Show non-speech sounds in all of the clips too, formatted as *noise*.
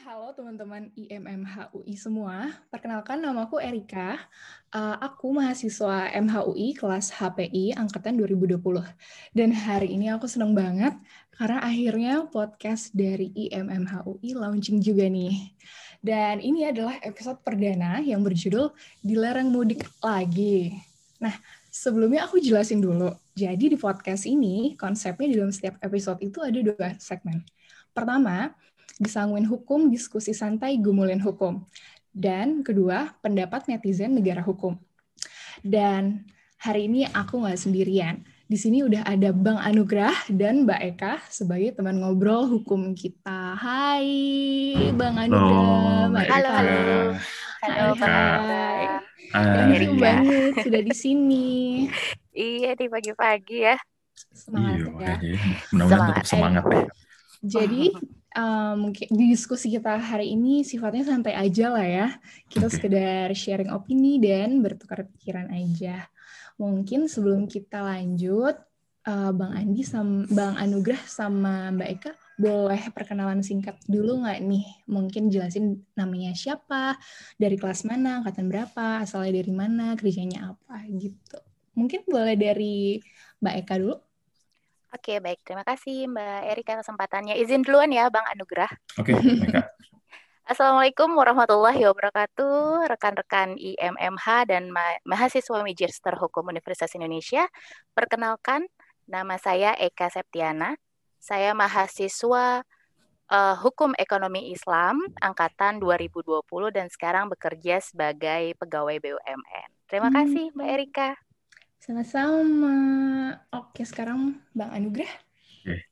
halo teman-teman IMMH UI semua. Perkenalkan namaku Erika. Uh, aku mahasiswa MHUI kelas HPI angkatan 2020. Dan hari ini aku senang banget karena akhirnya podcast dari IMMH UI launching juga nih. Dan ini adalah episode perdana yang berjudul Dilarang Mudik Lagi. Nah, sebelumnya aku jelasin dulu. Jadi di podcast ini, konsepnya di dalam setiap episode itu ada dua segmen. Pertama, disangguin hukum, diskusi santai, gumulin hukum. Dan kedua, pendapat netizen negara hukum. Dan hari ini aku nggak sendirian. Di sini udah ada Bang Anugrah dan Mbak Eka sebagai teman ngobrol hukum kita. Hai, Bang Anugrah, Mbak Eka. Halo, halo, hai. Thank you banget sudah di sini. Iya, di pagi-pagi ya. Semangat iya, ya. Mudah-mudahan tetap semangat. Jadi um, mungkin di diskusi kita hari ini sifatnya santai aja lah ya. Kita okay. sekedar sharing opini dan bertukar pikiran aja. Mungkin sebelum kita lanjut, uh, Bang Andi sama Bang Anugrah sama Mbak Eka boleh perkenalan singkat dulu nggak nih? Mungkin jelasin namanya siapa, dari kelas mana, angkatan berapa, asalnya dari mana, kerjanya apa gitu. Mungkin boleh dari Mbak Eka dulu. Oke, baik. Terima kasih Mbak Erika kesempatannya. Izin duluan ya Bang Anugrah. Oke, okay, *laughs* Assalamualaikum warahmatullahi wabarakatuh, rekan-rekan IMMH dan ma mahasiswa Magister Hukum Universitas Indonesia. Perkenalkan, nama saya Eka Septiana. Saya mahasiswa uh, Hukum Ekonomi Islam angkatan 2020 dan sekarang bekerja sebagai pegawai BUMN. Terima hmm. kasih Mbak Erika. Sama-sama. Oke, sekarang Bang Anugrah. Oke.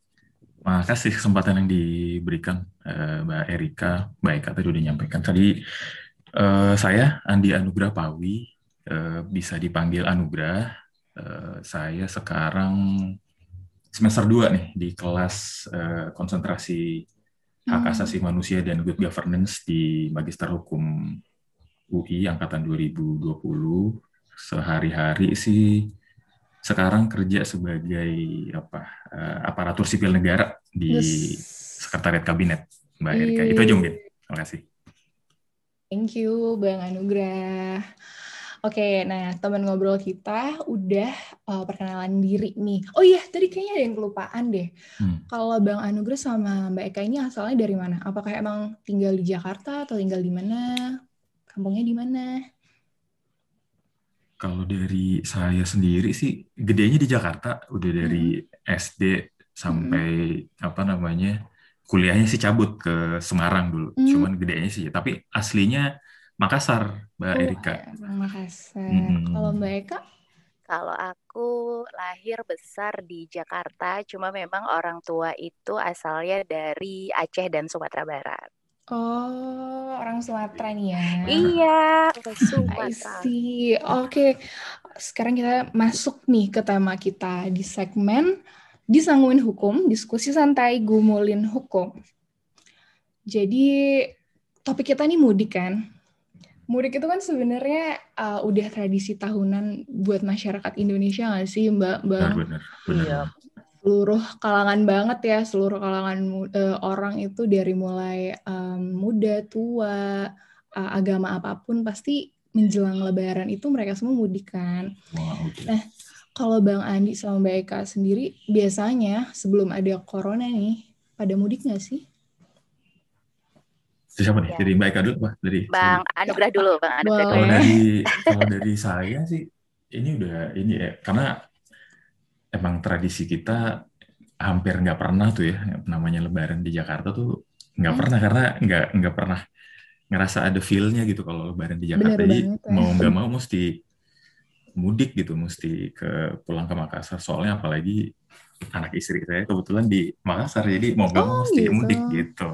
Makasih kesempatan yang diberikan uh, Mbak Erika. Mbak Eka tadi udah nyampaikan. Tadi uh, saya Andi Anugrah Pawi, uh, bisa dipanggil Anugrah. Uh, saya sekarang semester 2 nih di kelas uh, konsentrasi hak hmm. asasi manusia dan good governance di Magister Hukum UI angkatan 2020 sehari-hari sih sekarang kerja sebagai apa uh, aparatur sipil negara di yes. sekretariat kabinet Mbak Erika. Itu aja mungkin. Terima kasih. Thank you Bang Anugrah. Oke, nah teman ngobrol kita udah uh, perkenalan diri nih. Oh iya, tadi kayaknya ada yang kelupaan deh. Hmm. Kalau Bang Anugrah sama Mbak Eka ini asalnya dari mana? Apakah emang tinggal di Jakarta atau tinggal di mana? Kampungnya di mana? Kalau dari saya sendiri sih gedenya di Jakarta, udah dari hmm. SD sampai hmm. apa namanya kuliahnya sih cabut ke Semarang dulu. Hmm. Cuman gedenya sih, tapi aslinya Makassar, Mbak oh, Erika. Ya, Makassar. Hmm. Kalau Mbak Eka? Kalau aku lahir besar di Jakarta, cuma memang orang tua itu asalnya dari Aceh dan Sumatera Barat. Oh, orang Sumatera nih ya. Iya, Sumatera. Oke, okay. sekarang kita masuk nih ke tema kita di segmen disangguin hukum, diskusi santai gumulin hukum. Jadi topik kita nih mudik kan. Mudik itu kan sebenarnya uh, udah tradisi tahunan buat masyarakat Indonesia nggak sih, Mbak? Mbak? Benar, benar. benar. Iya, seluruh kalangan banget ya seluruh kalangan uh, orang itu dari mulai um, muda tua uh, agama apa pun pasti menjelang lebaran itu mereka semua mudik kan wow, nah kalau bang Andi sama mbak Eka sendiri biasanya sebelum ada corona nih pada mudik nggak sih siapa nih? Ya. Dari Mbak Eka dulu, Pak? Dari Bang Anugrah dulu, Bang Anugrah dulu. Kalau dari *laughs* kalau dari saya sih ini udah ini ya karena emang tradisi kita hampir nggak pernah tuh ya namanya Lebaran di Jakarta tuh nggak hmm. pernah karena nggak nggak pernah ngerasa ada feelnya gitu kalau Lebaran di Jakarta. Jadi mau nggak mau mesti mudik gitu, mesti ke pulang ke Makassar. Soalnya apalagi anak istri saya kebetulan di Makassar, jadi mau nggak oh, mau mesti gitu. mudik gitu.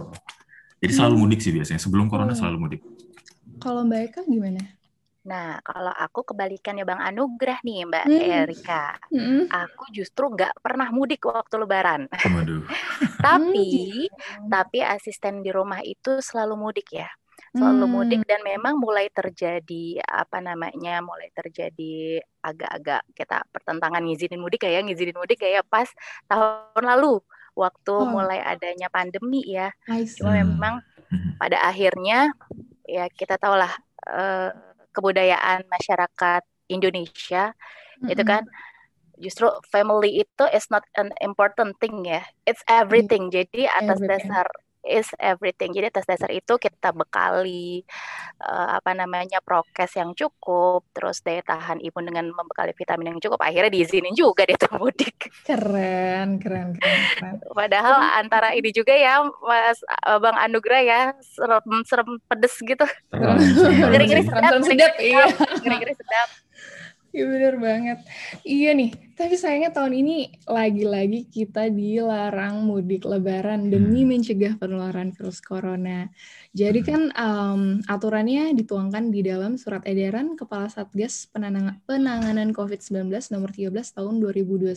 Jadi selalu hmm. mudik sih biasanya. Sebelum corona oh. selalu mudik. Kalau Mbak Eka gimana? Nah, kalau aku kebalikannya Bang Anugrah nih, Mbak hmm. Erika. Hmm. Aku justru nggak pernah mudik waktu Lebaran. Waduh. *laughs* tapi, hmm. tapi asisten di rumah itu selalu mudik ya, selalu hmm. mudik dan memang mulai terjadi apa namanya, mulai terjadi agak-agak kita pertentangan ngizinin mudik kayak ngizinin mudik kayak pas tahun lalu waktu oh. mulai adanya pandemi ya. Cuma memang hmm. pada akhirnya ya kita tahulah uh, kebudayaan masyarakat Indonesia mm-hmm. itu kan justru family itu is not an important thing ya it's everything jadi atas everything. dasar is everything. Jadi atas dasar itu kita bekali uh, apa namanya prokes yang cukup, terus daya tahan ibu dengan membekali vitamin yang cukup. Akhirnya diizinin juga deh tuh mudik. Keren, keren, keren. keren. Padahal antara ini juga ya, Mas uh, Bang Anugrah ya, serem serem pedes gitu. *laughs* Ngeri-ngeri sedap, sedap, iya. Ngeri-ngeri sedap. Iya bener banget. Iya nih, tapi sayangnya tahun ini lagi-lagi kita dilarang mudik lebaran demi hmm. mencegah penularan virus corona. Jadi hmm. kan um, aturannya dituangkan di dalam surat edaran Kepala Satgas Penanganan, Penanganan COVID-19 nomor 13 tahun 2021.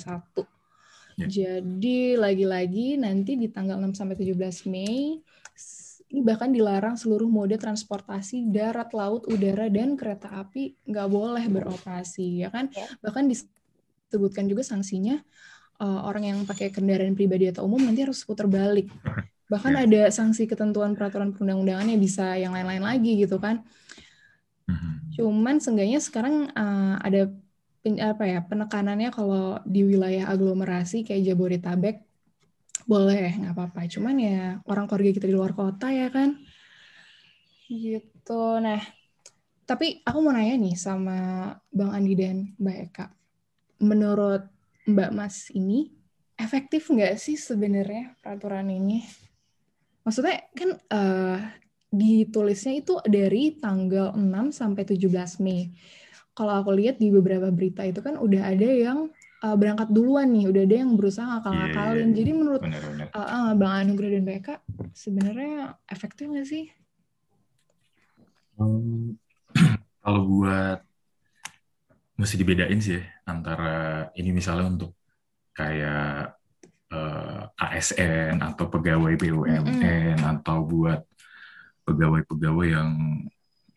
Ya. Jadi lagi-lagi nanti di tanggal 6 sampai 17 Mei ini bahkan dilarang seluruh mode transportasi darat, laut, udara, dan kereta api nggak boleh beroperasi, ya kan? Ya. Bahkan disebutkan juga sanksinya uh, orang yang pakai kendaraan pribadi atau umum nanti harus putar balik. Bahkan ya. ada sanksi ketentuan peraturan perundang-undangan yang bisa yang lain-lain lagi gitu kan. Mhm. Cuman seenggaknya sekarang uh, ada apa ya penekanannya kalau di wilayah aglomerasi kayak Jabodetabek boleh nggak apa-apa. Cuman ya orang keluarga kita di luar kota ya kan? Gitu. Nah tapi aku mau nanya nih sama bang Andi dan mbak Eka. Menurut mbak Mas ini efektif nggak sih sebenarnya peraturan ini? Maksudnya kan uh, ditulisnya itu dari tanggal 6 sampai 17 Mei. Kalau aku lihat di beberapa berita itu kan udah ada yang uh, berangkat duluan nih, udah ada yang berusaha ngakal-ngakalin. Yeah, yeah, Jadi menurut bener, bener. Uh, uh, Bang Anugrah dan BK, sebenarnya efektif nggak sih? Um, *clears throat* kalau buat mesti dibedain sih ya, antara ini misalnya untuk kayak uh, eh, ASN atau pegawai BUMN mm -hmm. atau buat pegawai-pegawai yang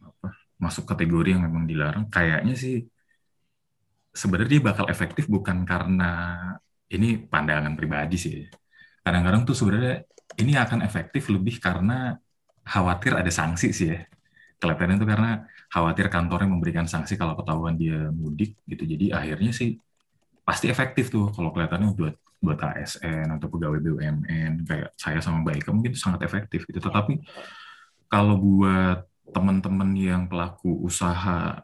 apa, masuk kategori yang memang dilarang, kayaknya sih sebenarnya dia bakal efektif bukan karena ini pandangan pribadi sih. Kadang-kadang tuh sebenarnya ini akan efektif lebih karena khawatir ada sanksi sih ya. Kelihatannya itu karena khawatir kantornya memberikan sanksi kalau ketahuan dia mudik gitu. Jadi akhirnya sih pasti efektif tuh kalau kelihatannya buat buat ASN atau pegawai BUMN kayak saya sama Baik mungkin itu sangat efektif gitu. Tetapi kalau buat teman-teman yang pelaku usaha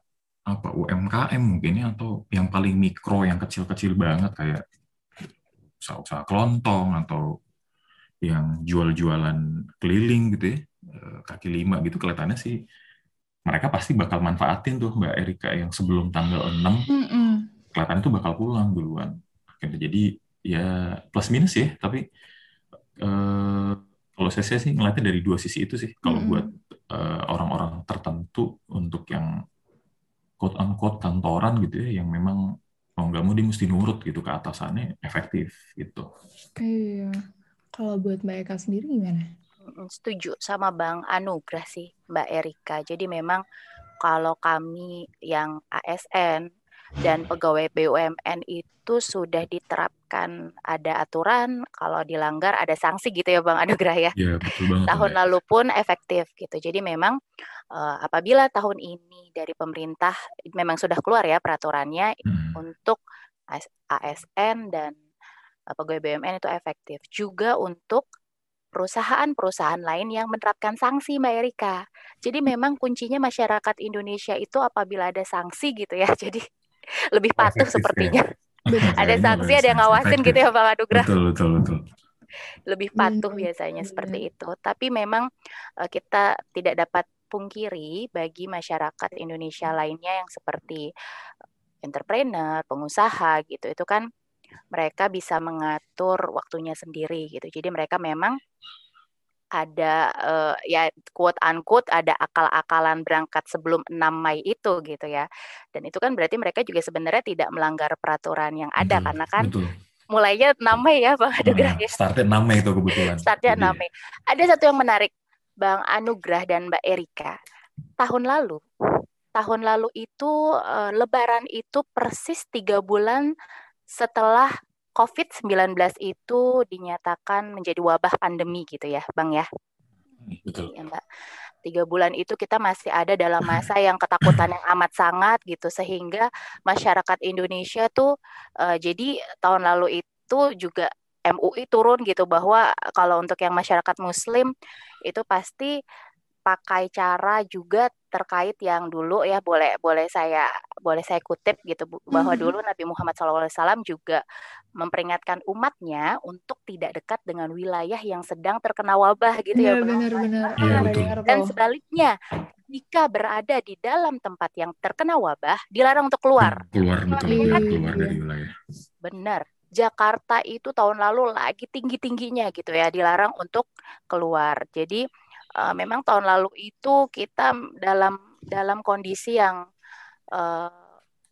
apa UMKM mungkin ya atau yang paling mikro yang kecil-kecil banget kayak usaha-usaha kelontong atau yang jual-jualan keliling gitu ya eh, kaki lima gitu kelihatannya sih mereka pasti bakal manfaatin tuh Mbak Erika yang sebelum tanggal 6 mm -mm. kelihatannya tuh bakal pulang duluan jadi ya plus minus ya tapi eh, kalau saya sih ngeliatnya dari dua sisi itu sih kalau mm -hmm. buat eh, orang-orang tertentu untuk yang quote unquote kantoran gitu ya yang memang mau nggak mau dia mesti nurut gitu ke atasannya efektif gitu. Iya. Kalau buat Mbak Eka sendiri gimana? Setuju sama Bang Anugrah sih Mbak Erika. Jadi memang kalau kami yang ASN dan pegawai BUMN itu sudah diterapkan ada aturan kalau dilanggar ada sanksi gitu ya Bang Anugrah ya. Iya, betul banget. Tahun lalu pun efektif gitu. Jadi memang uh, apabila tahun ini dari pemerintah memang sudah keluar ya peraturannya hmm. untuk ASN dan uh, pegawai BUMN itu efektif. Juga untuk perusahaan-perusahaan lain yang menerapkan sanksi Mbak Erika. Jadi memang kuncinya masyarakat Indonesia itu apabila ada sanksi gitu ya. *laughs* Jadi lebih patuh Efektif, sepertinya. Ya. *laughs* ada sanksi, ada yang ngawasin gitu ya Pak Adugrah. Betul, betul, betul. Lebih patuh hmm. biasanya hmm. seperti itu. Tapi memang uh, kita tidak dapat pungkiri bagi masyarakat Indonesia lainnya yang seperti entrepreneur, pengusaha gitu. Itu kan mereka bisa mengatur waktunya sendiri gitu. Jadi mereka memang ada uh, ya quote unquote ada akal-akalan berangkat sebelum 6 Mei itu gitu ya. Dan itu kan berarti mereka juga sebenarnya tidak melanggar peraturan yang ada betul, karena kan betul. mulainya 6 Mei ya Bang Anugrah nah, ya. Startnya 6 Mei itu kebetulan. Startnya 6 Mei. Ada satu yang menarik Bang Anugrah dan Mbak Erika. Tahun lalu tahun lalu itu uh, lebaran itu persis tiga bulan setelah COVID-19 itu dinyatakan menjadi wabah pandemi gitu ya, Bang ya. betul. Ya, Mbak. Tiga bulan itu kita masih ada dalam masa yang ketakutan yang amat sangat gitu, sehingga masyarakat Indonesia tuh uh, jadi tahun lalu itu juga MUI turun gitu bahwa kalau untuk yang masyarakat Muslim itu pasti pakai cara juga terkait yang dulu ya boleh boleh saya boleh saya kutip gitu bahwa mm-hmm. dulu Nabi Muhammad SAW juga memperingatkan umatnya untuk tidak dekat dengan wilayah yang sedang terkena wabah gitu ya, ya. benar-benar ya, dan sebaliknya jika berada di dalam tempat yang terkena wabah dilarang untuk keluar. Keluar betul keluar, keluar dari wilayah. benar. Jakarta itu tahun lalu lagi tinggi tingginya gitu ya dilarang untuk keluar. Jadi uh, memang tahun lalu itu kita dalam dalam kondisi yang uh,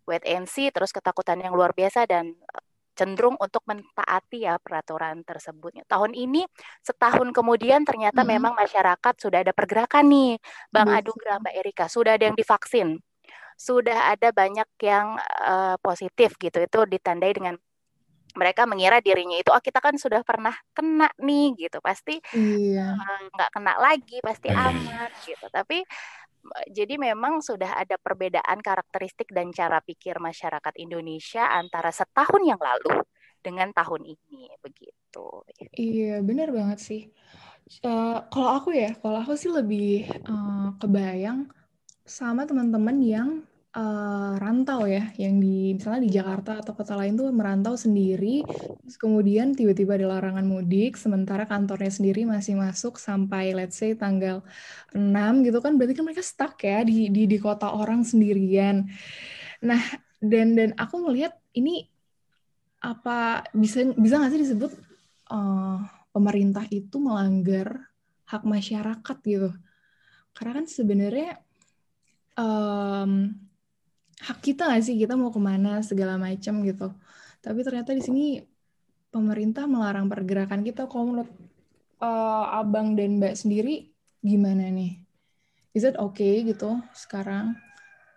wait and see terus ketakutan yang luar biasa dan cenderung untuk mentaati ya peraturan tersebut. Tahun ini setahun kemudian ternyata hmm. memang masyarakat sudah ada pergerakan nih, Bang hmm. Adugra, Mbak Erika, sudah ada yang divaksin, sudah ada banyak yang uh, positif gitu. Itu ditandai dengan mereka mengira dirinya itu oh kita kan sudah pernah kena nih gitu pasti iya. nggak kena lagi pasti iya. aman gitu tapi jadi memang sudah ada perbedaan karakteristik dan cara pikir masyarakat Indonesia antara setahun yang lalu dengan tahun ini begitu. Iya benar banget sih. Uh, kalau aku ya, kalau aku sih lebih uh, kebayang sama teman-teman yang uh, rantau ya, yang di misalnya di Jakarta atau kota lain tuh merantau sendiri, terus kemudian tiba-tiba ada larangan mudik, sementara kantornya sendiri masih masuk sampai let's say tanggal 6 gitu kan, berarti kan mereka stuck ya di di, di kota orang sendirian. Nah, dan dan aku melihat ini apa bisa bisa nggak sih disebut uh, pemerintah itu melanggar hak masyarakat gitu? Karena kan sebenarnya um, hak kita nggak sih? Kita mau ke mana segala macam gitu. Tapi ternyata di sini pemerintah melarang pergerakan kita kalau menurut uh, abang dan mbak sendiri gimana nih? Is it okay gitu sekarang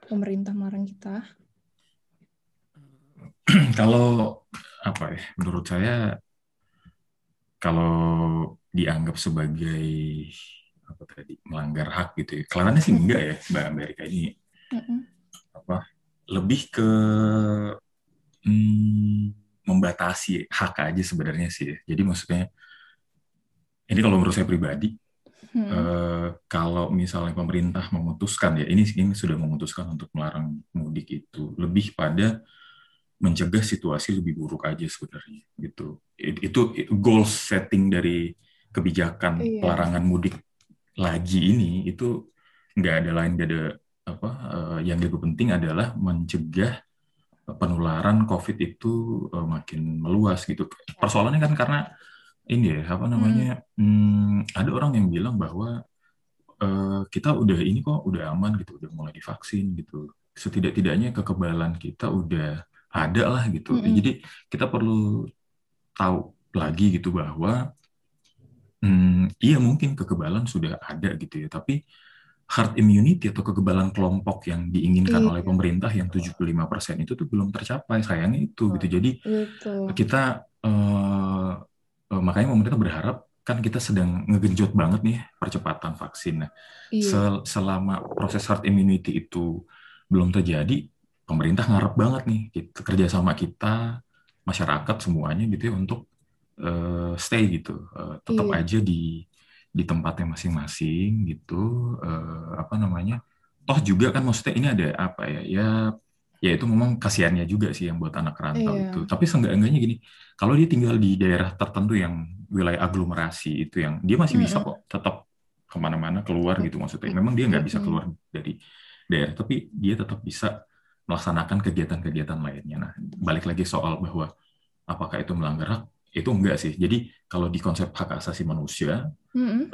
pemerintah melarang kita? *clears throat* Kalau apa ya menurut saya kalau dianggap sebagai apa tadi melanggar hak gitu ya. Kelihatannya sih enggak ya mbak Amerika ini apa lebih ke hmm, membatasi hak aja sebenarnya sih. Jadi maksudnya ini kalau menurut saya pribadi, hmm. eh, kalau misalnya pemerintah memutuskan ya ini ini sudah memutuskan untuk melarang mudik itu lebih pada mencegah situasi lebih buruk aja sebenarnya gitu. Itu, itu goal setting dari kebijakan iya. pelarangan mudik lagi ini itu nggak ada lain nggak ada apa uh, yang lebih penting adalah mencegah penularan COVID itu uh, makin meluas gitu. Persoalannya kan karena ini ya apa namanya hmm. Hmm, ada orang yang bilang bahwa uh, kita udah ini kok udah aman gitu, udah mulai divaksin gitu. Setidak-tidaknya kekebalan kita udah ada lah gitu. Hmm. Jadi kita perlu tahu lagi gitu bahwa hmm, iya mungkin kekebalan sudah ada gitu ya, tapi herd immunity atau kekebalan kelompok yang diinginkan iya. oleh pemerintah yang 75% itu tuh belum tercapai sayangnya itu gitu jadi gitu. kita uh, uh, makanya pemerintah berharap kan kita sedang ngegenjot banget nih percepatan vaksin nah iya. sel selama proses herd immunity itu belum terjadi pemerintah ngarep banget nih kita, kerjasama kita masyarakat semuanya gitu ya untuk uh, stay gitu uh, tetap iya. aja di di tempatnya masing-masing gitu uh, apa namanya toh juga kan maksudnya ini ada apa ya ya ya itu memang kasihannya juga sih yang buat anak rantau iya. itu. Tapi seenggak-enggaknya gini kalau dia tinggal di daerah tertentu yang wilayah aglomerasi itu yang dia masih bisa kok tetap ke mana-mana keluar gitu maksudnya. Memang dia nggak bisa keluar dari daerah tapi dia tetap bisa melaksanakan kegiatan-kegiatan lainnya. Nah balik lagi soal bahwa apakah itu melanggar hak itu enggak sih. Jadi kalau di konsep hak asasi manusia, mm-hmm.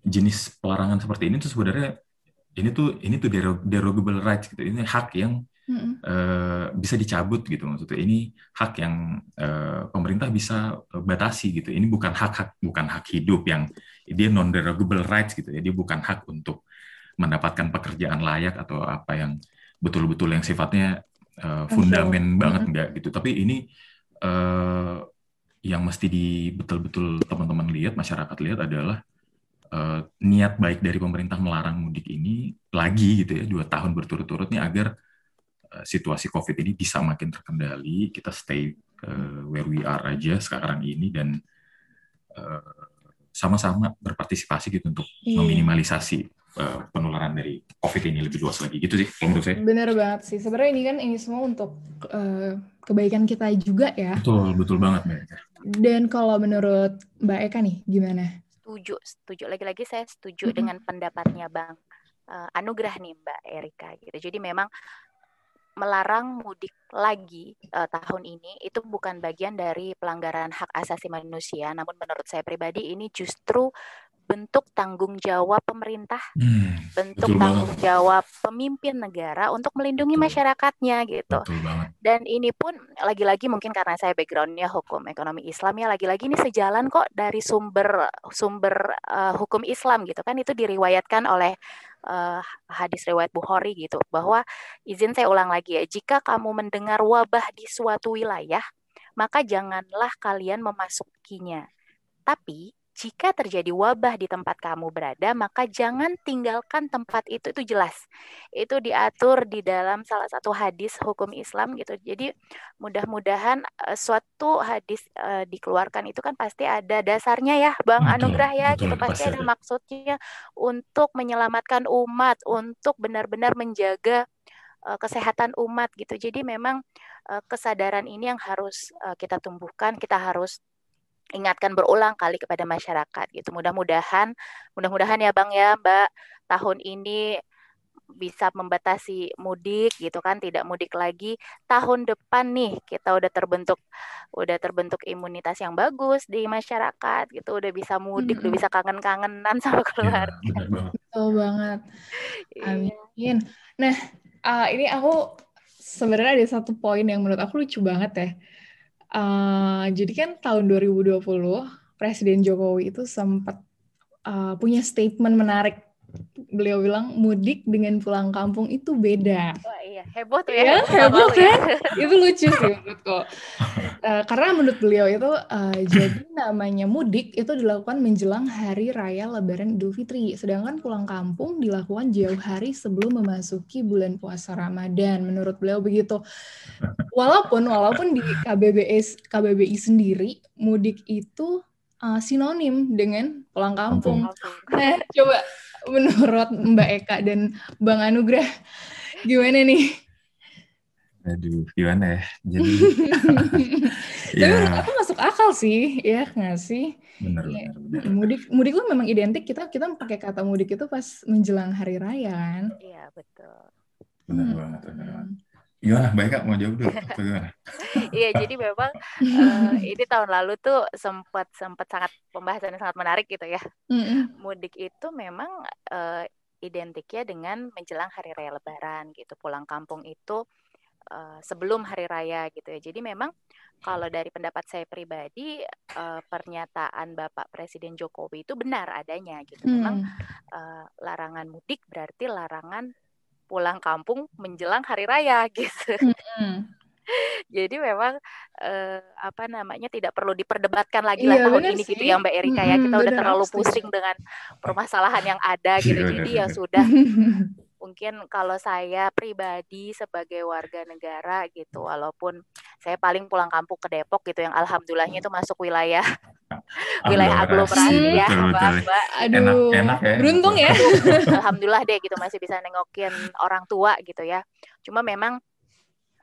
jenis pelarangan seperti ini tuh sebenarnya ini tuh ini tuh derogable rights gitu. Ini hak yang mm-hmm. bisa dicabut gitu maksudnya. Ini hak yang uh, pemerintah bisa batasi gitu. Ini bukan hak hak bukan hak hidup yang dia non derogable rights gitu ya. Dia bukan hak untuk mendapatkan pekerjaan layak atau apa yang betul-betul yang sifatnya uh, fundamen banget mm-hmm. enggak gitu. Tapi ini uh, yang mesti di betul-betul teman-teman lihat, masyarakat lihat adalah uh, niat baik dari pemerintah melarang mudik ini lagi gitu ya dua tahun berturut-turut nih agar uh, situasi COVID ini bisa makin terkendali, kita stay uh, where we are aja sekarang ini dan sama-sama berpartisipasi gitu untuk yeah. meminimalisasi uh, penularan dari COVID ini lebih luas lagi gitu sih kalau menurut saya. Benar banget sih. Sebenarnya ini kan ini semua untuk uh, kebaikan kita juga ya. Betul, betul banget Mbak. Dan kalau menurut Mbak Eka nih gimana? setuju setuju lagi-lagi saya setuju mm-hmm. dengan pendapatnya bang uh, Anugrah nih Mbak Erika gitu jadi memang melarang mudik lagi uh, tahun ini itu bukan bagian dari pelanggaran hak asasi manusia namun menurut saya pribadi ini justru bentuk tanggung jawab pemerintah, hmm, bentuk tanggung banget. jawab pemimpin negara untuk melindungi betul. masyarakatnya gitu. Dan ini pun lagi-lagi mungkin karena saya backgroundnya hukum ekonomi Islam ya lagi-lagi ini sejalan kok dari sumber sumber uh, hukum Islam gitu kan itu diriwayatkan oleh uh, hadis riwayat Bukhari gitu bahwa izin saya ulang lagi ya jika kamu mendengar wabah di suatu wilayah maka janganlah kalian memasukinya tapi jika terjadi wabah di tempat kamu berada, maka jangan tinggalkan tempat itu. Itu jelas. Itu diatur di dalam salah satu hadis hukum Islam gitu. Jadi mudah-mudahan uh, suatu hadis uh, dikeluarkan itu kan pasti ada dasarnya ya, Bang betul, Anugrah ya, betul, gitu pasti ada maksudnya untuk menyelamatkan umat, untuk benar-benar menjaga uh, kesehatan umat gitu. Jadi memang uh, kesadaran ini yang harus uh, kita tumbuhkan, kita harus ingatkan berulang kali kepada masyarakat gitu. Mudah-mudahan mudah-mudahan ya Bang ya Mbak tahun ini bisa membatasi mudik gitu kan tidak mudik lagi. Tahun depan nih kita udah terbentuk udah terbentuk imunitas yang bagus di masyarakat gitu. Udah bisa mudik mm -hmm. udah bisa kangen-kangenan sama iya, keluarga. ya, betul banget. Iya. amin nah uh, ini aku sebenarnya ada satu poin yang menurut aku lucu banget ya Uh, jadi kan tahun 2020 Presiden Jokowi itu sempat uh, punya statement menarik. Beliau bilang mudik dengan pulang kampung itu beda. Wah iya, heboh tuh ya. ya heboh kan? Ya. itu lucu sih menurutku. Uh, karena menurut beliau itu uh, jadi namanya mudik itu dilakukan menjelang hari raya Lebaran Idul Fitri, sedangkan pulang kampung dilakukan jauh hari sebelum memasuki bulan puasa Ramadan. Menurut beliau begitu walaupun walaupun di KBBI KBBI sendiri mudik itu uh, sinonim dengan pulang kampung. Nah, coba menurut Mbak Eka dan Bang Anugrah gimana nih? Aduh, gimana ya? Jadi *laughs* ya. Tapi aku masuk akal sih, ya nggak sih? Benar, ya, benar, benar. Mudik, mudik itu memang identik kita kita pakai kata mudik itu pas menjelang hari raya kan? Iya betul. Benar hmm. banget, benar banget. Gimana, baik Kak, mau jawab dulu gimana? *laughs* Iya, jadi memang uh, ini tahun lalu tuh sempat sempat sangat pembahasan yang sangat menarik gitu ya. Mm-hmm. Mudik itu memang uh, identiknya dengan menjelang hari raya Lebaran gitu. Pulang kampung itu uh, sebelum hari raya gitu ya. Jadi memang kalau dari pendapat saya pribadi uh, pernyataan Bapak Presiden Jokowi itu benar adanya gitu. Memang uh, larangan mudik berarti larangan pulang kampung menjelang hari raya *laughs* gitu. Mm-hmm. Jadi memang eh, apa namanya tidak perlu diperdebatkan lagi lah iya, tahun ini sih. gitu ya Mbak Erika mm-hmm, ya. Kita udah terlalu pusing dengan permasalahan yang ada gitu. Iya, Jadi ya sudah *laughs* mungkin kalau saya pribadi sebagai warga negara gitu walaupun saya paling pulang kampung ke Depok gitu yang alhamdulillahnya itu masuk wilayah *laughs* wilayah aglomerasi ya Mbak, Mbak. Aduh, enak, enak ya. Beruntung ya. Alhamdulillah deh gitu masih bisa nengokin orang tua gitu ya. Cuma memang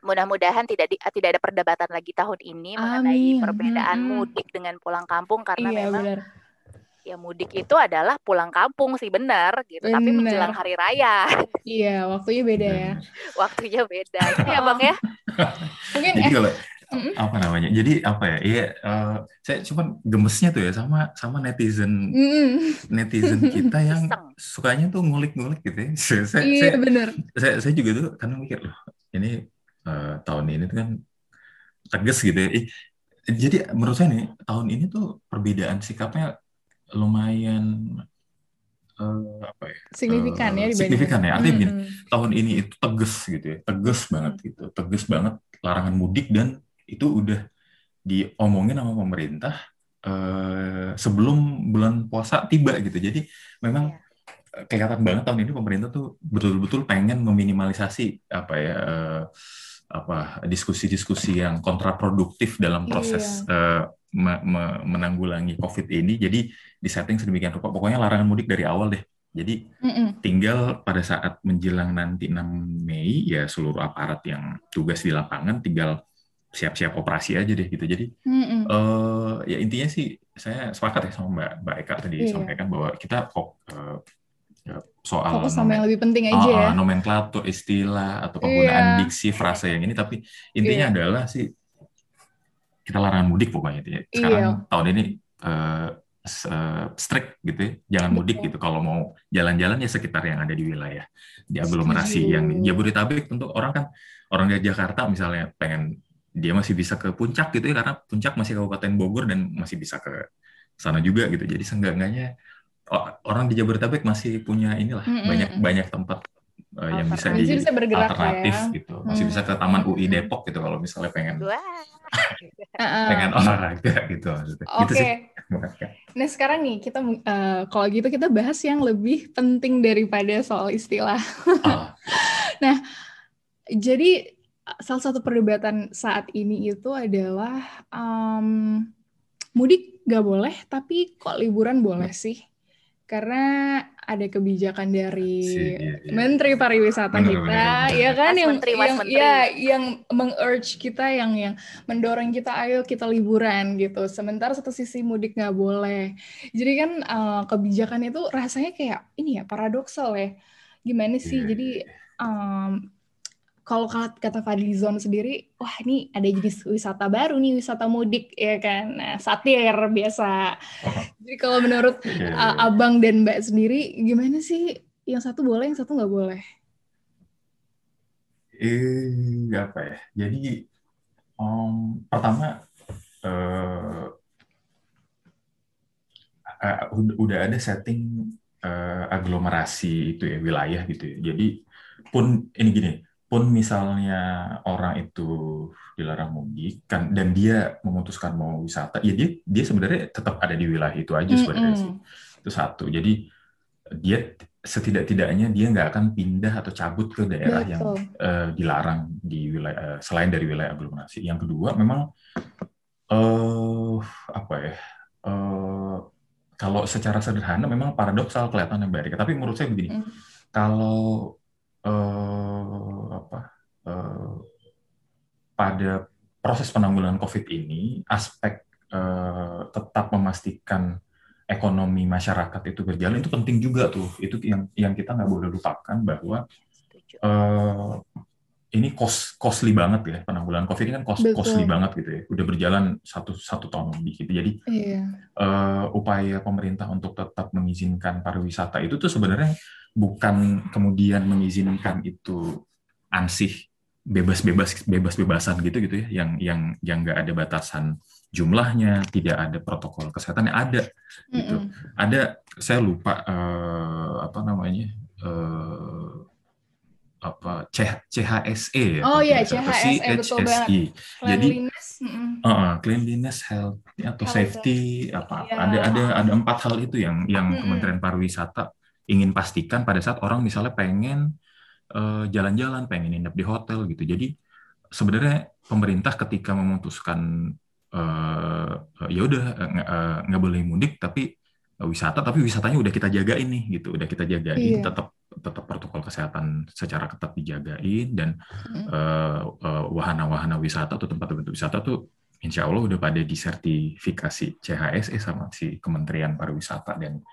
mudah-mudahan tidak di, tidak ada perdebatan lagi tahun ini Amin. mengenai perbedaan hmm. mudik dengan pulang kampung karena iya, memang benar ya mudik itu adalah pulang kampung sih benar gitu. Bener. tapi menjelang hari raya. *laughs* Iya waktunya beda ya. Waktunya beda. *laughs* Ini ya bang ya? Mungkin jadi eh, kalau apa namanya jadi apa ya iya uh, saya cuma gemesnya tuh ya sama sama netizen mm. netizen kita yang sukanya tuh ngulik-ngulik gitu ya. *laughs* Saya, iya saya, benar. saya, saya juga tuh karena mikir loh ini uh, tahun ini tuh kan tegas gitu ya. Eh, jadi menurut saya nih tahun ini tuh perbedaan sikapnya lumayan uh, apa ya signifikan uh, ya signifikan ya artinya hmm. tahun ini itu tegas gitu ya tegas banget gitu tegas banget larangan mudik dan itu udah diomongin sama pemerintah uh, sebelum bulan puasa tiba gitu. Jadi memang yeah. kelihatan banget tahun ini pemerintah tuh betul-betul pengen meminimalisasi apa ya uh, apa diskusi-diskusi yang kontraproduktif dalam proses yeah. uh, me me menanggulangi COVID ini. Jadi di setting sedemikian rupa. Pokoknya larangan mudik dari awal deh. Jadi mm -mm. tinggal pada saat menjelang nanti 6 Mei ya seluruh aparat yang tugas di lapangan tinggal siap-siap operasi aja deh gitu. Jadi. Uh, ya intinya sih saya sepakat ya sama Mbak Mbak Eka tadi yeah. sampaikan bahwa kita kok uh, soal Fokus sama yang lebih penting aja uh, ya. nomenklatur, istilah atau penggunaan yeah. diksi frase yang ini tapi intinya yeah. adalah sih kita larangan mudik pokoknya ya. Sekarang yeah. tahun ini uh, strict gitu ya, jangan mudik gitu. Kalau mau jalan-jalan ya sekitar yang ada di wilayah di aglomerasi yang Jabodetabek tentu orang kan orang dari Jakarta misalnya pengen dia masih bisa ke puncak gitu ya karena puncak masih Kabupaten Bogor dan masih bisa ke sana juga gitu. Jadi seenggak-enggaknya orang di Jabodetabek masih punya inilah mm -hmm. banyak banyak tempat uh, yang bisa di bisa alternatif ya. gitu. Masih hmm. bisa ke Taman UI Depok gitu kalau misalnya pengen *laughs* pengen olahraga gitu maksudnya. Oke. Okay. *laughs* Gitu nah sekarang nih kita uh, kalau gitu kita bahas yang lebih penting daripada soal istilah. Oh. *laughs* nah jadi salah satu perdebatan saat ini itu adalah um, mudik gak boleh tapi kok liburan boleh sih? Karena ada kebijakan dari si, iya, iya. Menteri Pariwisata bener, kita, bener, bener. ya kan mas yang menteri, yang menteri. ya yang mengurge kita, yang yang mendorong kita, ayo kita liburan gitu. Sementara satu sisi mudik nggak boleh. Jadi kan uh, kebijakan itu rasanya kayak ini ya paradoksal ya. Gimana sih? Yeah. Jadi um, kalau kata Fadlizon sendiri, wah ini ada jenis wisata baru nih, wisata mudik ya kan, nah, satir biasa. Jadi kalau menurut uh, abang dan mbak sendiri, gimana sih yang satu boleh, yang satu nggak boleh? Eh, apa ya? Jadi um, pertama uh, uh, udah ada setting uh, aglomerasi itu ya wilayah gitu ya. Jadi pun ini gini pun misalnya orang itu dilarang mudik kan dan dia memutuskan mau wisata ya dia dia sebenarnya tetap ada di wilayah itu aja sebenarnya mm -hmm. sih itu satu jadi dia setidak-tidaknya dia nggak akan pindah atau cabut ke daerah Betul. yang uh, dilarang di wilayah uh, selain dari wilayah aglomerasi yang kedua memang uh, apa ya uh, kalau secara sederhana memang paradoksal kelihatannya mbak Erika tapi menurut saya begini mm. kalau uh, uh, pada proses penanggulangan COVID ini aspek uh, tetap memastikan ekonomi masyarakat itu berjalan itu penting juga tuh. Itu yang yang kita nggak boleh lupakan bahwa uh, ini cost costly banget ya. Penanggulangan covid ini kan cost Betul. costly banget gitu ya. Udah berjalan satu satu tahun lebih gitu. Jadi iya. uh, upaya pemerintah untuk tetap mengizinkan pariwisata itu tuh sebenarnya bukan kemudian mengizinkan itu ansih bebas-bebas bebas-bebasan gitu gitu ya. Yang yang yang nggak ada batasan jumlahnya tidak ada protokol kesehatan yang ada gitu. Mm -mm. ada saya lupa uh, apa namanya uh, apa CHSE ya oh iya CHSE betul banget. Jadi uh, cleanliness health atau health, safety apa yeah. ada ada ada empat hal itu yang yang mm. Kementerian Pariwisata ingin pastikan pada saat orang misalnya pengen jalan-jalan, pengen nginep di hotel gitu. Jadi sebenarnya pemerintah ketika memutuskan uh, ya udah uh, nggak boleh mudik tapi wisata tapi wisatanya udah kita jagain nih gitu udah kita jagain iya. tetap tetap protokol kesehatan secara ketat dijagain dan wahana-wahana uh, wisata atau tempat-tempat wisata tuh insya Allah udah pada disertifikasi CHSE sama si Kementerian Pariwisata dan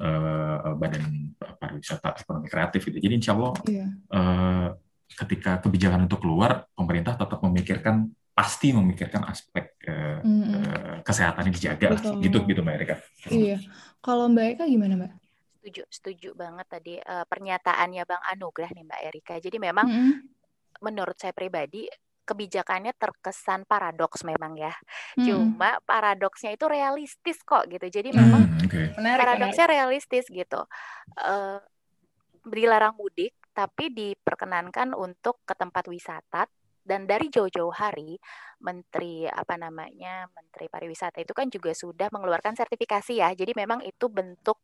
uh, badan pariwisata ekonomi kreatif gitu. Jadi insya Allah yeah. Iya. uh, ketika kebijakan untuk keluar, pemerintah tetap memikirkan pasti memikirkan aspek uh, mm -hmm. uh, kesehatannya dijaga Betul. gitu gitu Mbak Erika. Iya. Kalau Mbak Eka gimana Mbak? Setuju, setuju banget tadi uh, pernyataannya Bang Anugrah nih Mbak Erika. Jadi memang mm -hmm. menurut saya pribadi kebijakannya terkesan paradoks memang ya. Hmm. Cuma paradoksnya itu realistis kok gitu. Jadi hmm, memang okay. paradoksnya realistis gitu. Uh, dilarang mudik tapi diperkenankan untuk ke tempat wisata dan dari jauh-jauh hari menteri apa namanya menteri pariwisata itu kan juga sudah mengeluarkan sertifikasi ya jadi memang itu bentuk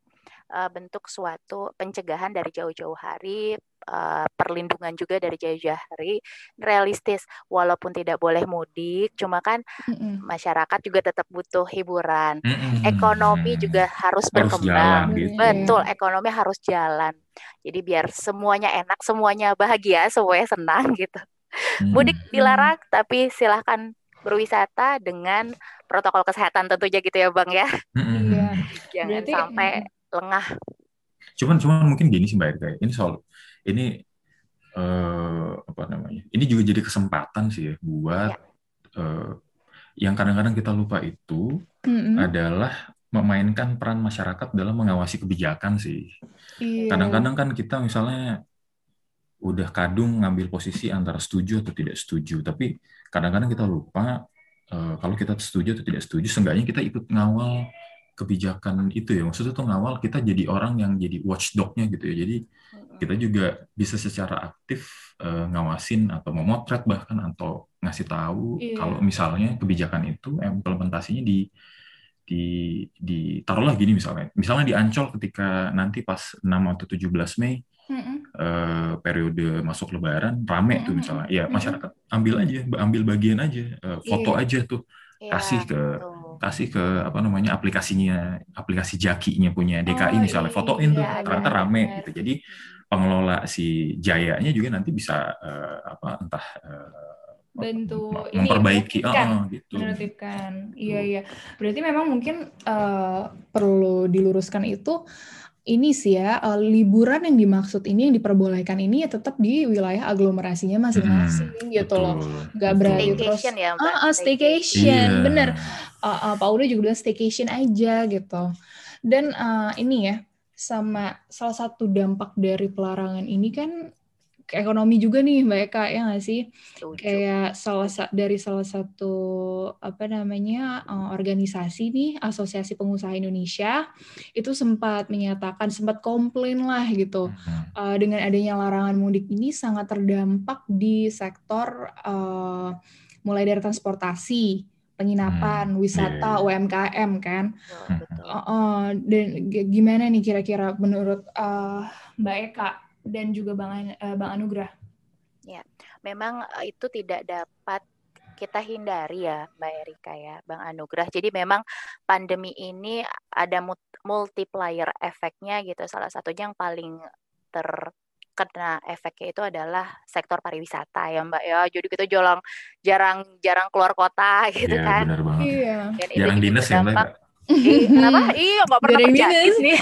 uh, bentuk suatu pencegahan dari jauh-jauh hari, uh, perlindungan juga dari jauh-jauh hari, realistis walaupun tidak boleh mudik, cuma kan mm-hmm. masyarakat juga tetap butuh hiburan, mm-hmm. ekonomi juga harus, harus berkembang, gitu. betul, ekonomi harus jalan. Jadi biar semuanya enak, semuanya bahagia, semuanya senang gitu. Mm. Mudik dilarang, tapi silahkan berwisata dengan protokol kesehatan tentunya gitu ya bang ya. Iya. Jangan Berarti, sampai lengah. Cuman cuman mungkin gini sih Mbak Erika, ini soal ini uh, apa namanya? Ini juga jadi kesempatan sih ya buat ya. Uh, yang kadang-kadang kita lupa itu mm-hmm. adalah memainkan peran masyarakat dalam mengawasi kebijakan sih. Iya. Kadang-kadang kan kita misalnya udah kadung ngambil posisi antara setuju atau tidak setuju, tapi kadang-kadang kita lupa uh, kalau kita setuju atau tidak setuju, seenggaknya kita ikut ngawal kebijakan itu ya. Maksudnya tuh ngawal kita jadi orang yang jadi watchdognya gitu ya. Jadi kita juga bisa secara aktif uh, ngawasin atau memotret bahkan atau ngasih tahu yeah. kalau misalnya kebijakan itu implementasinya di di di taruhlah gini misalnya. Misalnya di Ancol ketika nanti pas 6 atau 17 Mei mm -hmm. uh, periode masuk Lebaran rame mm -hmm. tuh misalnya ya masyarakat ambil aja ambil bagian aja. Uh, foto yeah. aja tuh. Yeah, kasih ke betul. kasih ke apa namanya aplikasinya aplikasi jakinya punya DKI oh, misalnya. Iya, fotoin tuh iya, ternyata rame bener. gitu. Jadi pengelola si Jayanya juga nanti bisa uh, apa entah uh, bantu memperbaiki. ini, oh, gitu. menertibkan. Iya iya. Berarti memang mungkin uh, perlu diluruskan itu ini sih ya uh, liburan yang dimaksud ini yang diperbolehkan ini ya tetap di wilayah aglomerasinya masing-masing hmm, gitu betul, loh nggak berarti terus ya, ah, ah staycation. yeah. bener. Uh, uh, Pak Uda juga bilang staycation aja gitu. Dan uh, ini ya sama salah satu dampak dari pelarangan ini kan ekonomi juga nih Mbak Eka ya nggak sih? Tujuh. Kayak salah dari salah satu apa namanya uh, organisasi nih Asosiasi Pengusaha Indonesia itu sempat menyatakan sempat komplain lah gitu uh, dengan adanya larangan mudik ini sangat terdampak di sektor uh, mulai dari transportasi penginapan, hmm. wisata, yeah. UMKM kan. Uh, uh, dan gimana nih kira-kira menurut uh, Mbak Eka dan juga Bang uh, Bang Anugrah. Ya, memang uh, itu tidak dapat kita hindari ya Mbak Erika ya, Bang Anugrah. Jadi memang pandemi ini ada multiplier efeknya gitu. Salah satunya yang paling terkena efeknya itu adalah sektor pariwisata ya Mbak ya. Jadi kita jarang jarang jarang keluar kota *laughs* gitu ya, kan. Benar banget. Iya. Dan jarang dinas ya Mbak. *laughs* Kenapa? Iya, nggak pernah kerja dinas. *laughs* nih.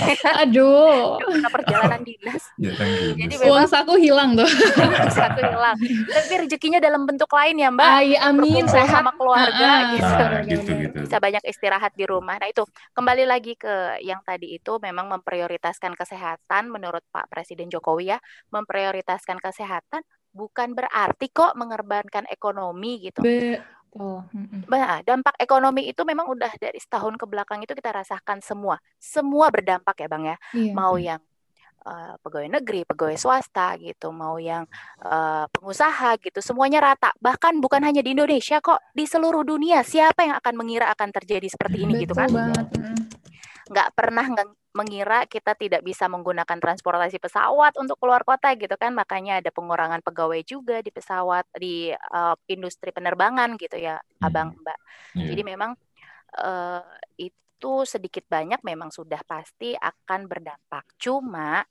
Aduh. Gak pernah perjalanan dinas. *laughs* Ya, Jadi memang uang saku hilang tuh. uang saku hilang. Tapi rezekinya dalam bentuk lain ya, Mbak. Ay, amin. Sehat sama keluarga ah, gitu. Nah, gitu, gitu. Bisa banyak istirahat di rumah. Nah, itu kembali lagi ke yang tadi itu memang memprioritaskan kesehatan menurut Pak Presiden Jokowi ya, memprioritaskan kesehatan bukan berarti kok mengorbankan ekonomi gitu. Be Oh, Nah, dampak ekonomi itu memang udah dari setahun ke belakang itu kita rasakan semua. Semua berdampak ya, Bang ya. Iya. Mau yang uh, pegawai negeri, pegawai swasta gitu, mau yang uh, pengusaha gitu, semuanya rata. Bahkan bukan hanya di Indonesia kok, di seluruh dunia. Siapa yang akan mengira akan terjadi seperti ini Betul gitu kan? Banget. Nggak pernah mengira kita tidak bisa menggunakan transportasi pesawat untuk keluar kota gitu kan makanya ada pengurangan pegawai juga di pesawat di uh, industri penerbangan gitu ya hmm. abang mbak yeah. jadi memang uh, itu sedikit banyak memang sudah pasti akan berdampak cuma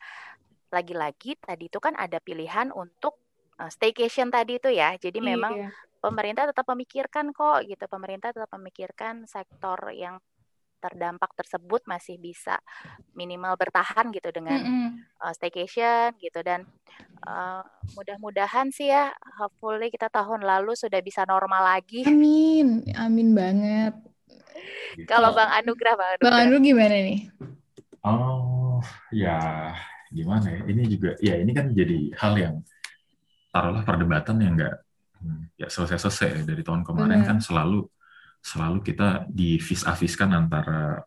lagi-lagi tadi itu kan ada pilihan untuk uh, staycation tadi itu ya jadi memang iya. pemerintah tetap memikirkan kok gitu pemerintah tetap memikirkan sektor yang terdampak tersebut masih bisa minimal bertahan gitu dengan mm -hmm. uh, staycation gitu dan uh, mudah-mudahan sih ya hopefully kita tahun lalu sudah bisa normal lagi. Amin, amin banget. Kalau Bang Anugrah, Bang Anugrah. Bang Anu gimana nih? Oh, ya gimana ya? Ini juga ya ini kan jadi hal yang taruhlah perdebatan yang enggak hmm, ya selesai-selesai dari tahun kemarin Bener. kan selalu selalu kita divis-aviskan antara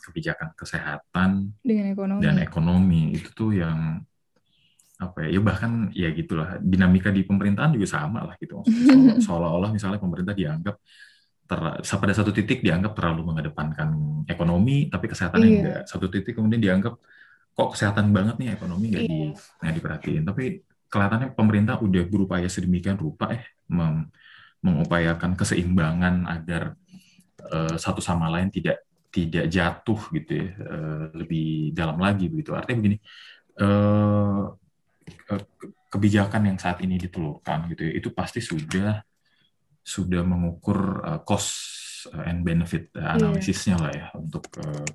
kebijakan kesehatan dengan ekonomi. dan ekonomi itu tuh yang apa ya, ya bahkan ya gitulah dinamika di pemerintahan juga sama lah gitu *laughs* seolah-olah misalnya pemerintah dianggap ter, pada satu titik dianggap terlalu mengedepankan ekonomi tapi kesehatannya yeah. enggak satu titik kemudian dianggap kok kesehatan banget nih ekonomi nggak yeah. di diperhatiin tapi kelihatannya pemerintah udah berupaya sedemikian rupa eh mem, mengupayakan keseimbangan agar uh, satu sama lain tidak tidak jatuh gitu ya uh, lebih dalam lagi begitu. Artinya begini uh, kebijakan yang saat ini ditelurkan gitu ya, itu pasti sudah sudah mengukur uh, cost and benefit uh, analisisnya lah ya untuk uh,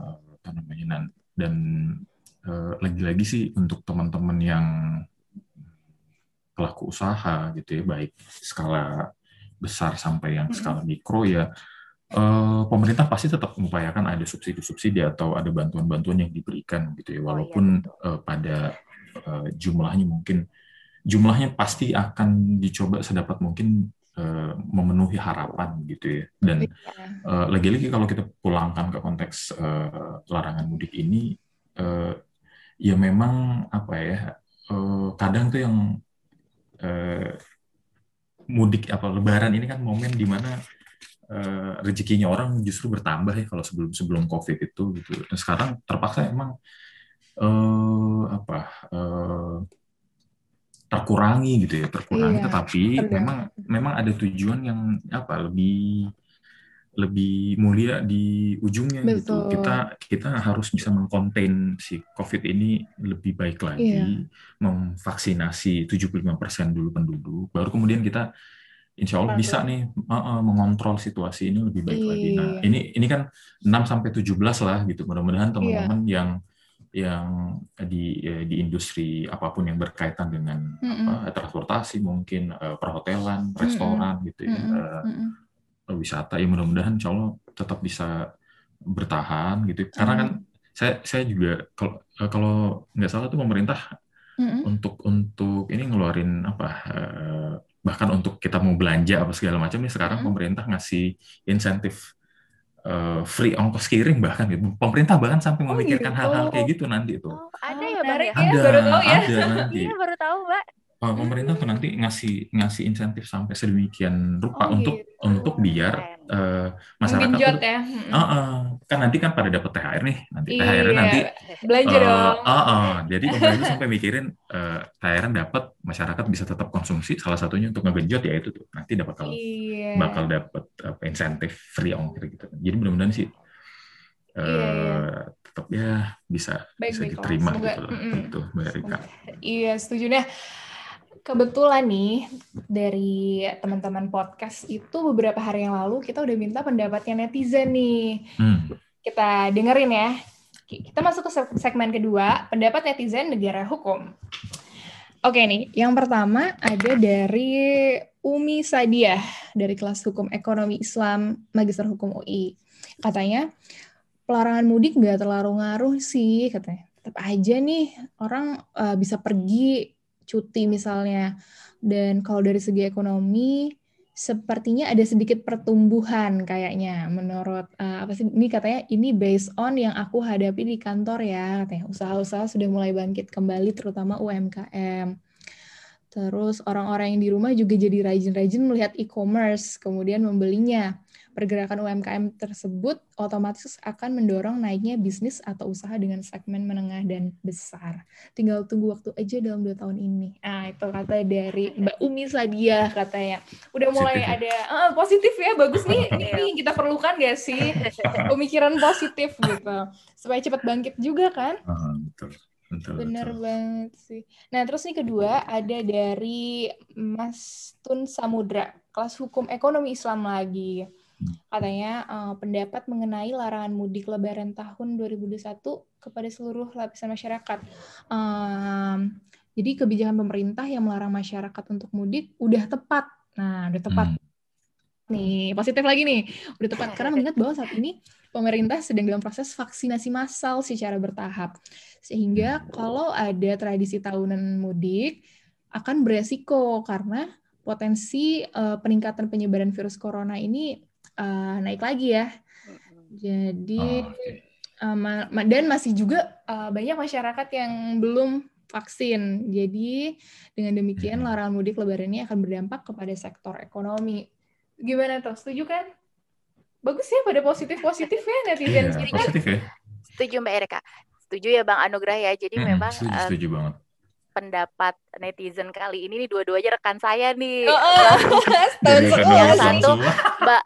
uh, apa namanya dan lagi-lagi uh, sih untuk teman-teman yang pelaku usaha gitu ya baik skala besar sampai yang skala mikro ya uh, pemerintah pasti tetap mengupayakan ada subsidi-subsidi atau ada bantuan-bantuan yang diberikan gitu ya. Walaupun oh, iya, uh, pada uh, jumlahnya mungkin jumlahnya pasti akan dicoba sedapat mungkin uh, memenuhi harapan gitu ya. Dan uh, lagi-lagi kalau kita pulangkan ke konteks uh, larangan mudik ini uh, ya memang apa ya uh, kadang tuh yang uh, mudik apa lebaran ini kan momen di mana uh, rezekinya orang justru bertambah ya kalau sebelum sebelum covid itu gitu dan sekarang terpaksa emang uh, apa uh, terkurangi gitu ya terkurangi iya, tetapi benar. memang memang ada tujuan yang apa lebih lebih mulia di ujungnya gitu. Betul. gitu kita kita harus bisa mengkonten si covid ini lebih baik lagi iya. memvaksinasi 75% dulu penduduk baru kemudian kita insya Allah bisa nih uh, uh, mengontrol situasi ini lebih baik iya. lagi nah ini ini kan 6 sampai 17 lah gitu mudah-mudahan iya. teman-teman iya. yang yang di ya, di industri apa pun yang berkaitan dengan mm -hmm. apa, transportasi mungkin uh, perhotelan, restoran mm -hmm. gitu ya, mm uh, wisata ya mudah-mudahan insya Allah tetap bisa bertahan gitu. Karena kan saya saya juga kalau eh, kalau nggak salah tuh pemerintah untuk untuk ini ngeluarin apa uh, bahkan untuk kita mau belanja apa segala macam nih sekarang mm -hmm. pemerintah ngasih insentif free ongkos kirim bahkan gitu. Pemerintah bahkan sampai oh, memikirkan gitu. hal-hal kayak gitu nanti itu. Oh, ada ya bang ya? Ada, baru tahu ya. Ada nanti. Iya baru tahu mbak uh, pemerintah tuh nanti ngasih ngasih insentif sampai sedemikian rupa oh, untuk gitu. untuk biar uh, masyarakat tuh, ya. uh, uh, kan nanti kan pada dapat THR nih nanti iya, THR nanti belanja uh, dong. Uh, uh, jadi pemerintah sampai mikirin uh, THR dapat masyarakat bisa tetap konsumsi salah satunya untuk ngegenjot ya itu tuh nanti dapat kalau iya. bakal dapat uh, insentif free ongkir gitu. Jadi mudah-mudahan sih uh, iya, tetap ya bisa baik, bisa baik diterima gitu, mm -mm. gitu Mbak Erika. Iya setuju deh kebetulan nih dari teman-teman podcast itu beberapa hari yang lalu kita udah minta pendapatnya netizen nih. Hmm. Kita dengerin ya. Kita masuk ke segmen kedua, pendapat netizen negara hukum. Oke nih, yang pertama ada dari Umi Sadiah dari kelas Hukum Ekonomi Islam Magister Hukum UI. Katanya, pelarangan mudik nggak terlalu ngaruh sih, katanya. Tetap aja nih, orang uh, bisa pergi cuti misalnya. Dan kalau dari segi ekonomi, sepertinya ada sedikit pertumbuhan kayaknya menurut uh, apa sih ini katanya ini based on yang aku hadapi di kantor ya katanya. Usaha-usaha sudah mulai bangkit kembali terutama UMKM terus orang-orang yang di rumah juga jadi rajin-rajin melihat e-commerce kemudian membelinya pergerakan UMKM tersebut otomatis akan mendorong naiknya bisnis atau usaha dengan segmen menengah dan besar. Tinggal tunggu waktu aja dalam dua tahun ini. Ah itu kata dari Mbak Umi Sadia katanya. Udah mulai positif. ada uh, positif ya, bagus nih. *laughs* Ini yang kita perlukan gak sih? *laughs* Pemikiran positif gitu. Supaya cepat bangkit juga kan? Uh, betul. Betul, Bener betul. banget sih. Nah, terus nih kedua ada dari Mas Tun Samudra, kelas hukum ekonomi Islam lagi. Katanya uh, pendapat mengenai larangan mudik Lebaran tahun 2021 kepada seluruh lapisan masyarakat. Um, jadi kebijakan pemerintah yang melarang masyarakat untuk mudik udah tepat. Nah, udah tepat. Hmm. Nih, positif lagi nih. Udah tepat karena mengingat bahwa saat ini pemerintah sedang dalam proses vaksinasi massal secara bertahap. Sehingga kalau ada tradisi tahunan mudik akan beresiko karena potensi uh, peningkatan penyebaran virus corona ini uh, naik lagi ya. Jadi oh, okay. uh, dan masih juga uh, banyak masyarakat yang belum vaksin. Jadi dengan demikian larangan mudik lebaran ini akan berdampak kepada sektor ekonomi. Gimana tuh? Setuju kan? Bagus ya pada positif-positif ya netizen. Iya, positif ya. Setuju Mbak Erika. Setuju ya Bang Anugrah ya. Jadi Hmm, memang setuju, eh, setuju banget. Pendapat netizen kali ini nih dua-duanya rekan saya nih. Oh, sekolah yang satu. Mbak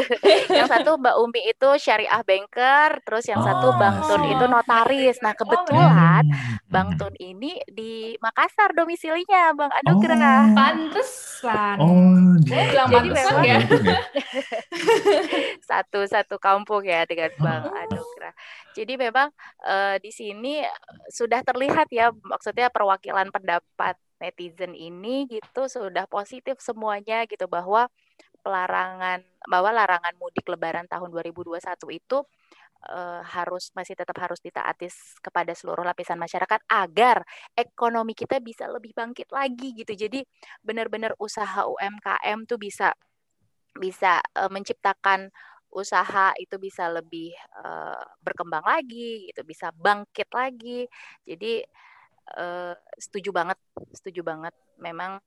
*laughs* yang satu Mbak Umi itu syariah banker, terus yang satu Oh, Bang Tun itu notaris. Nah, kebetulan Hmm. Bang Tun ini di Makassar domisilinya, Bang Anugrah. Oh. Pantesan. Oh, dia bilang Jadi pantesan memang- ya. *laughs* *laughs* Satu satu kampung ya dengan Bang. Anugrah. Jadi memang eh, di sini sudah terlihat ya maksudnya perwakilan pendapat netizen ini gitu sudah positif semuanya gitu bahwa pelarangan bahwa larangan mudik lebaran tahun 2021 itu eh, harus masih tetap harus ditaati kepada seluruh lapisan masyarakat agar ekonomi kita bisa lebih bangkit lagi gitu. Jadi benar-benar usaha UMKM tuh bisa bisa eh, menciptakan usaha itu bisa lebih eh, berkembang lagi gitu, bisa bangkit lagi. Jadi eh, setuju banget, setuju banget. Memang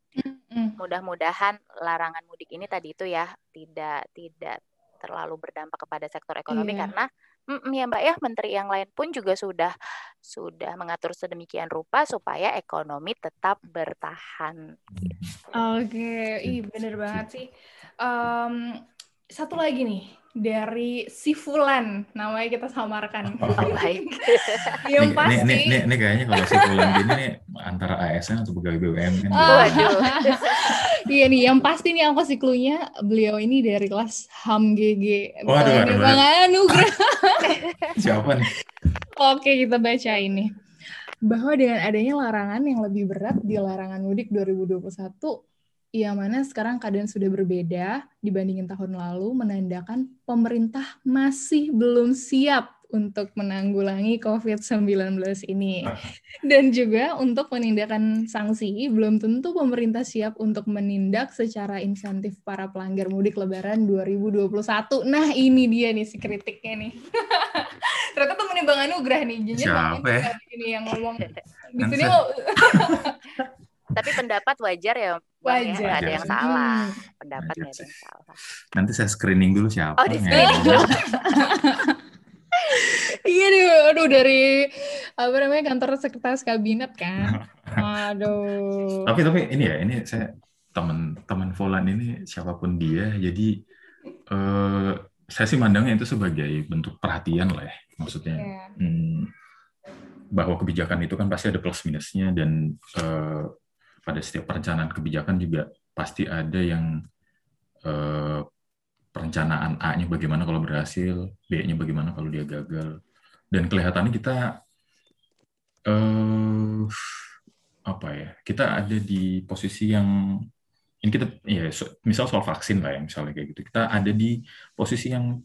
mudah-mudahan larangan mudik ini tadi itu ya tidak tidak terlalu berdampak kepada sektor ekonomi Iya. karena mm, ya Mbak ya menteri yang lain pun juga sudah sudah mengatur sedemikian rupa supaya ekonomi tetap bertahan. Oke, ih bener banget sih. Em, satu lagi nih dari si Fulan, namanya kita samarkan. Oh, Oh, baik. *laughs* Yang Ini, pasti. ini, ini, ini kayaknya kalau si Fulan gini nih antara ASN atau pegawai BUMN. Ah. Waduh. *laughs* Iya nih, yang pasti nih aku kasih clue-nya beliau ini dari kelas HAM GG. Waduh, Bukan waduh, Bang Anugrah. *laughs* Siapa nih? Oke, kita baca ini. Bahwa dengan adanya larangan yang lebih berat di larangan mudik 2021, yang mana sekarang keadaan sudah berbeda dibandingin tahun lalu, menandakan pemerintah masih belum siap untuk menanggulangi COVID-19 ini. *laughs* Dan juga untuk penindakan sanksi, belum tentu pemerintah siap untuk menindak secara insentif para pelanggar mudik lebaran 2021. Nah, ini dia nih si kritiknya nih. *laughs* Ternyata temennya Bang Anugrah nih. Siapa ya? Ini yang ngomong. *laughs* Di sini Tapi pendapat wajar ya, Bang ya, Wajar. nggak ada yang salah. Hmm. Pendapat Wajar nggak ada yang salah. Nanti saya screening dulu siapa. Oh, di screening ngomong. Iya nih, aduh dari apa namanya kantor sekretaris kabinet kan. Aduh. Tapi tapi ini ya, ini saya teman teman Volan ini siapa pun dia, jadi eh, saya sih mandangnya itu sebagai bentuk perhatian lah ya, maksudnya. Iya. Hmm, bahwa kebijakan itu kan pasti ada plus minusnya dan eh, pada setiap perencanaan kebijakan juga pasti ada yang eh, perencanaan A-nya bagaimana kalau berhasil, B-nya bagaimana kalau dia gagal. Dan kelihatannya kita eh apa ya? Kita ada di posisi yang ini kita ya so- misal soal vaksin lah ya misalnya kayak gitu. Kita ada di posisi yang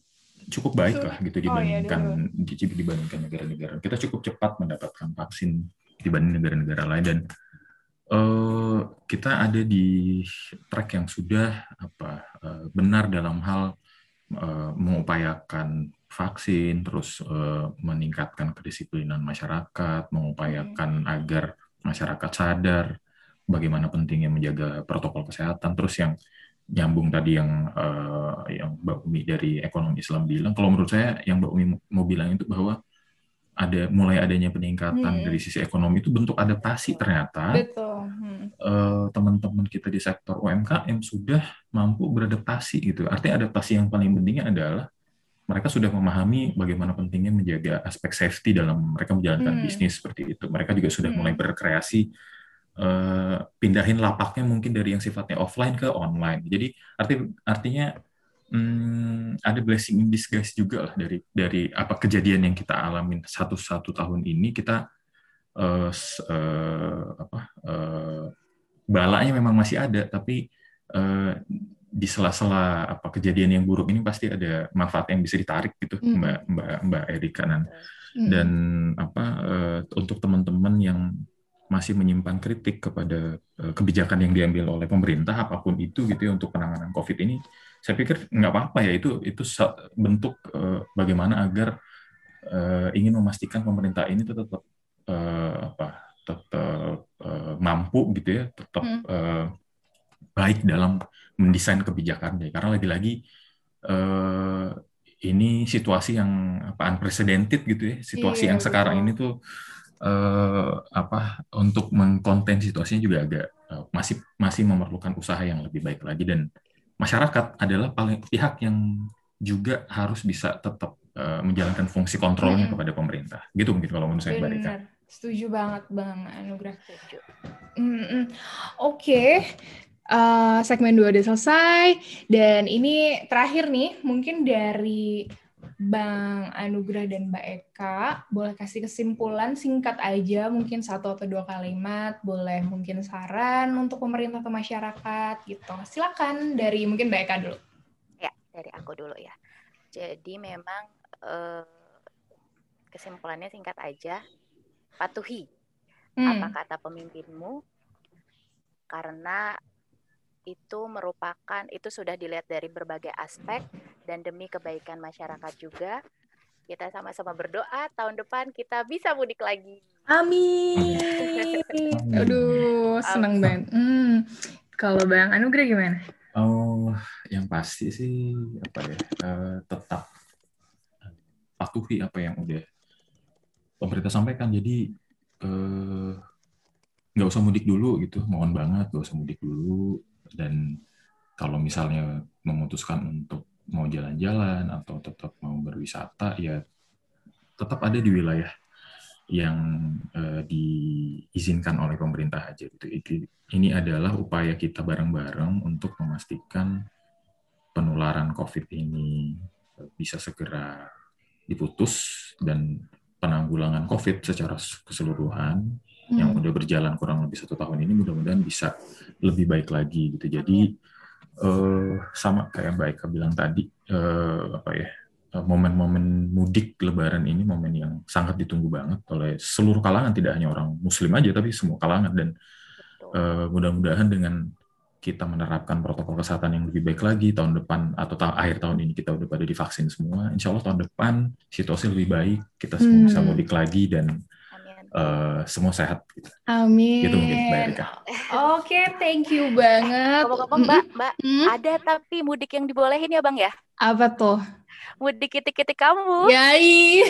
cukup baik lah gitu Oh, iya, dibandingkan di- dibandingkan negara-negara. Kita cukup cepat mendapatkan vaksin dibanding negara-negara lain dan eh, kita ada di track yang sudah apa eh, benar dalam hal eh, mengupayakan vaksin, terus eh, meningkatkan kedisiplinan masyarakat, mengupayakan agar masyarakat sadar bagaimana pentingnya menjaga protokol kesehatan, terus yang nyambung tadi yang eh, yang Mbak Umi dari ekonomi Islam bilang, kalau menurut saya yang Mbak Umi mau bilang itu bahwa ada mulai adanya peningkatan Hmm. dari sisi ekonomi itu bentuk adaptasi ternyata. Hmm. eh, teman-teman kita di sektor UMKM sudah mampu beradaptasi gitu. Artinya adaptasi yang paling pentingnya adalah mereka sudah memahami bagaimana pentingnya menjaga aspek safety dalam mereka menjalankan Hmm. bisnis seperti itu. Mereka juga sudah Hmm. mulai berkreasi eh, pindahin lapaknya mungkin dari yang sifatnya offline ke online. Jadi arti artinya hmm, ada blessing in disguise juga lah dari dari apa kejadian yang kita alamin satu satu tahun ini kita s- eh, apa eh, balanya memang masih ada tapi eh, di sela-sela apa kejadian yang buruk ini pasti ada manfaat yang bisa ditarik gitu Hmm. Mbak Mbak Mbak Erika Nan Hmm. dan apa eh, untuk teman-teman yang masih menyimpan kritik kepada eh, kebijakan yang diambil oleh pemerintah apa pun itu gitu ya untuk penanganan COVID ini saya pikir nggak apa-apa ya itu itu bentuk eh, bagaimana agar eh, ingin memastikan pemerintah ini tetap apa tetap mampu gitu ya tetap hmm. baik dalam mendesain kebijakannya karena lagi-lagi ini situasi yang apa unprecedented gitu ya situasi iya, yang betul. sekarang ini tuh uh, apa untuk mengkonten situasinya juga agak uh, masih masih memerlukan usaha yang lebih baik lagi dan masyarakat adalah paling pihak yang juga harus bisa tetap uh, menjalankan fungsi kontrolnya hmm. kepada pemerintah gitu mungkin kalau menurut saya Mbak Rika. Setuju banget Bang Anugrah. Setuju. Mm -mm. Oke, okay. uh, segmen dua udah selesai dan ini terakhir nih mungkin dari Bang Anugrah dan Mbak Eka, boleh kasih kesimpulan singkat aja, mungkin satu atau dua kalimat, boleh mungkin saran untuk pemerintah atau masyarakat gitu. Silakan dari mungkin Mbak Eka dulu. Ya, dari aku dulu ya. Jadi memang eh, kesimpulannya singkat aja, patuhi hmm. apa kata pemimpinmu, karena itu merupakan itu sudah dilihat dari berbagai aspek dan demi kebaikan masyarakat juga kita sama-sama berdoa tahun depan kita bisa mudik lagi. Amin. *laughs* Aduh, senang banget. Hmm. Kalau Bang Anugrah gimana? Oh, yang pasti sih apa ya? Uh, tetap patuhi apa yang udah pemerintah sampaikan. Jadi uh, nggak usah mudik dulu gitu. Mohon banget nggak usah mudik dulu dan kalau misalnya memutuskan untuk mau jalan-jalan atau tetap mau berwisata ya tetap ada di wilayah yang uh, diizinkan oleh pemerintah aja gitu. Ini adalah upaya kita bareng-bareng untuk memastikan penularan COVID ini bisa segera diputus dan penanggulangan COVID secara keseluruhan hmm. yang udah berjalan kurang lebih satu tahun ini mudah-mudahan bisa lebih baik lagi gitu. Jadi uh, sama kayak Mbak Eka bilang tadi uh, apa ya eh, momen-momen mudik Lebaran ini momen yang sangat ditunggu banget oleh seluruh kalangan tidak hanya orang Muslim aja tapi semua kalangan dan uh, mudah-mudahan dengan kita menerapkan protokol kesehatan yang lebih baik lagi tahun depan atau ta akhir tahun ini kita udah pada divaksin semua, insya Allah tahun depan situasi lebih baik, kita semua hmm. bisa mudik lagi dan uh, semua sehat. Gitu. Amin. Gitu mungkin Mbak Erika. Oke, okay, thank you banget. Ngomong-ngomong Mbak, Mbak, hmm? ada tapi mudik yang dibolehin ya Bang ya? Apa tuh? Mudik kitik-kitik kamu. Yai.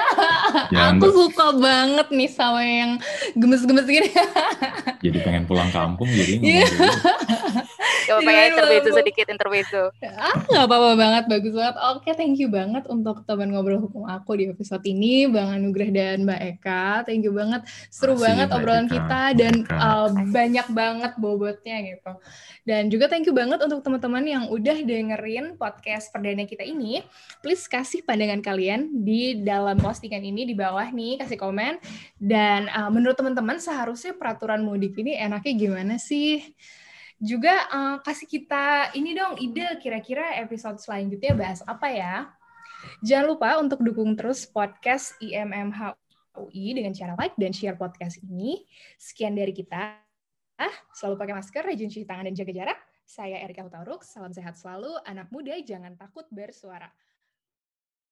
*laughs* ya, Aku suka banget nih sama yang gemes-gemes gini. jadi pengen pulang kampung jadi ngomong *laughs* Gak apa-apa ya intermezzo sedikit intermezzo. Ah, gak apa-apa banget, bagus banget. Oke, thank you banget untuk teman ngobrol hukum aku di episode ini, Bang Anugrah dan Mbak Eka. Thank you banget, seru Masih, banget obrolan Eka. kita dan uh, banyak banget bobotnya gitu. Dan juga thank you banget untuk teman-teman yang udah dengerin podcast perdana kita ini. Please kasih pandangan kalian di dalam postingan ini di bawah nih, kasih komen. Dan uh, menurut teman-teman seharusnya peraturan mudik ini enaknya gimana sih? Juga uh, kasih kita ini dong ide kira-kira episode selanjutnya bahas apa ya. Jangan lupa untuk dukung terus podcast IMMH UI dengan cara like dan share podcast ini. Sekian dari kita. Selalu pakai masker, rajin cuci tangan dan jaga jarak. Saya Erika Hutauruk, salam sehat selalu. Anak muda jangan takut bersuara.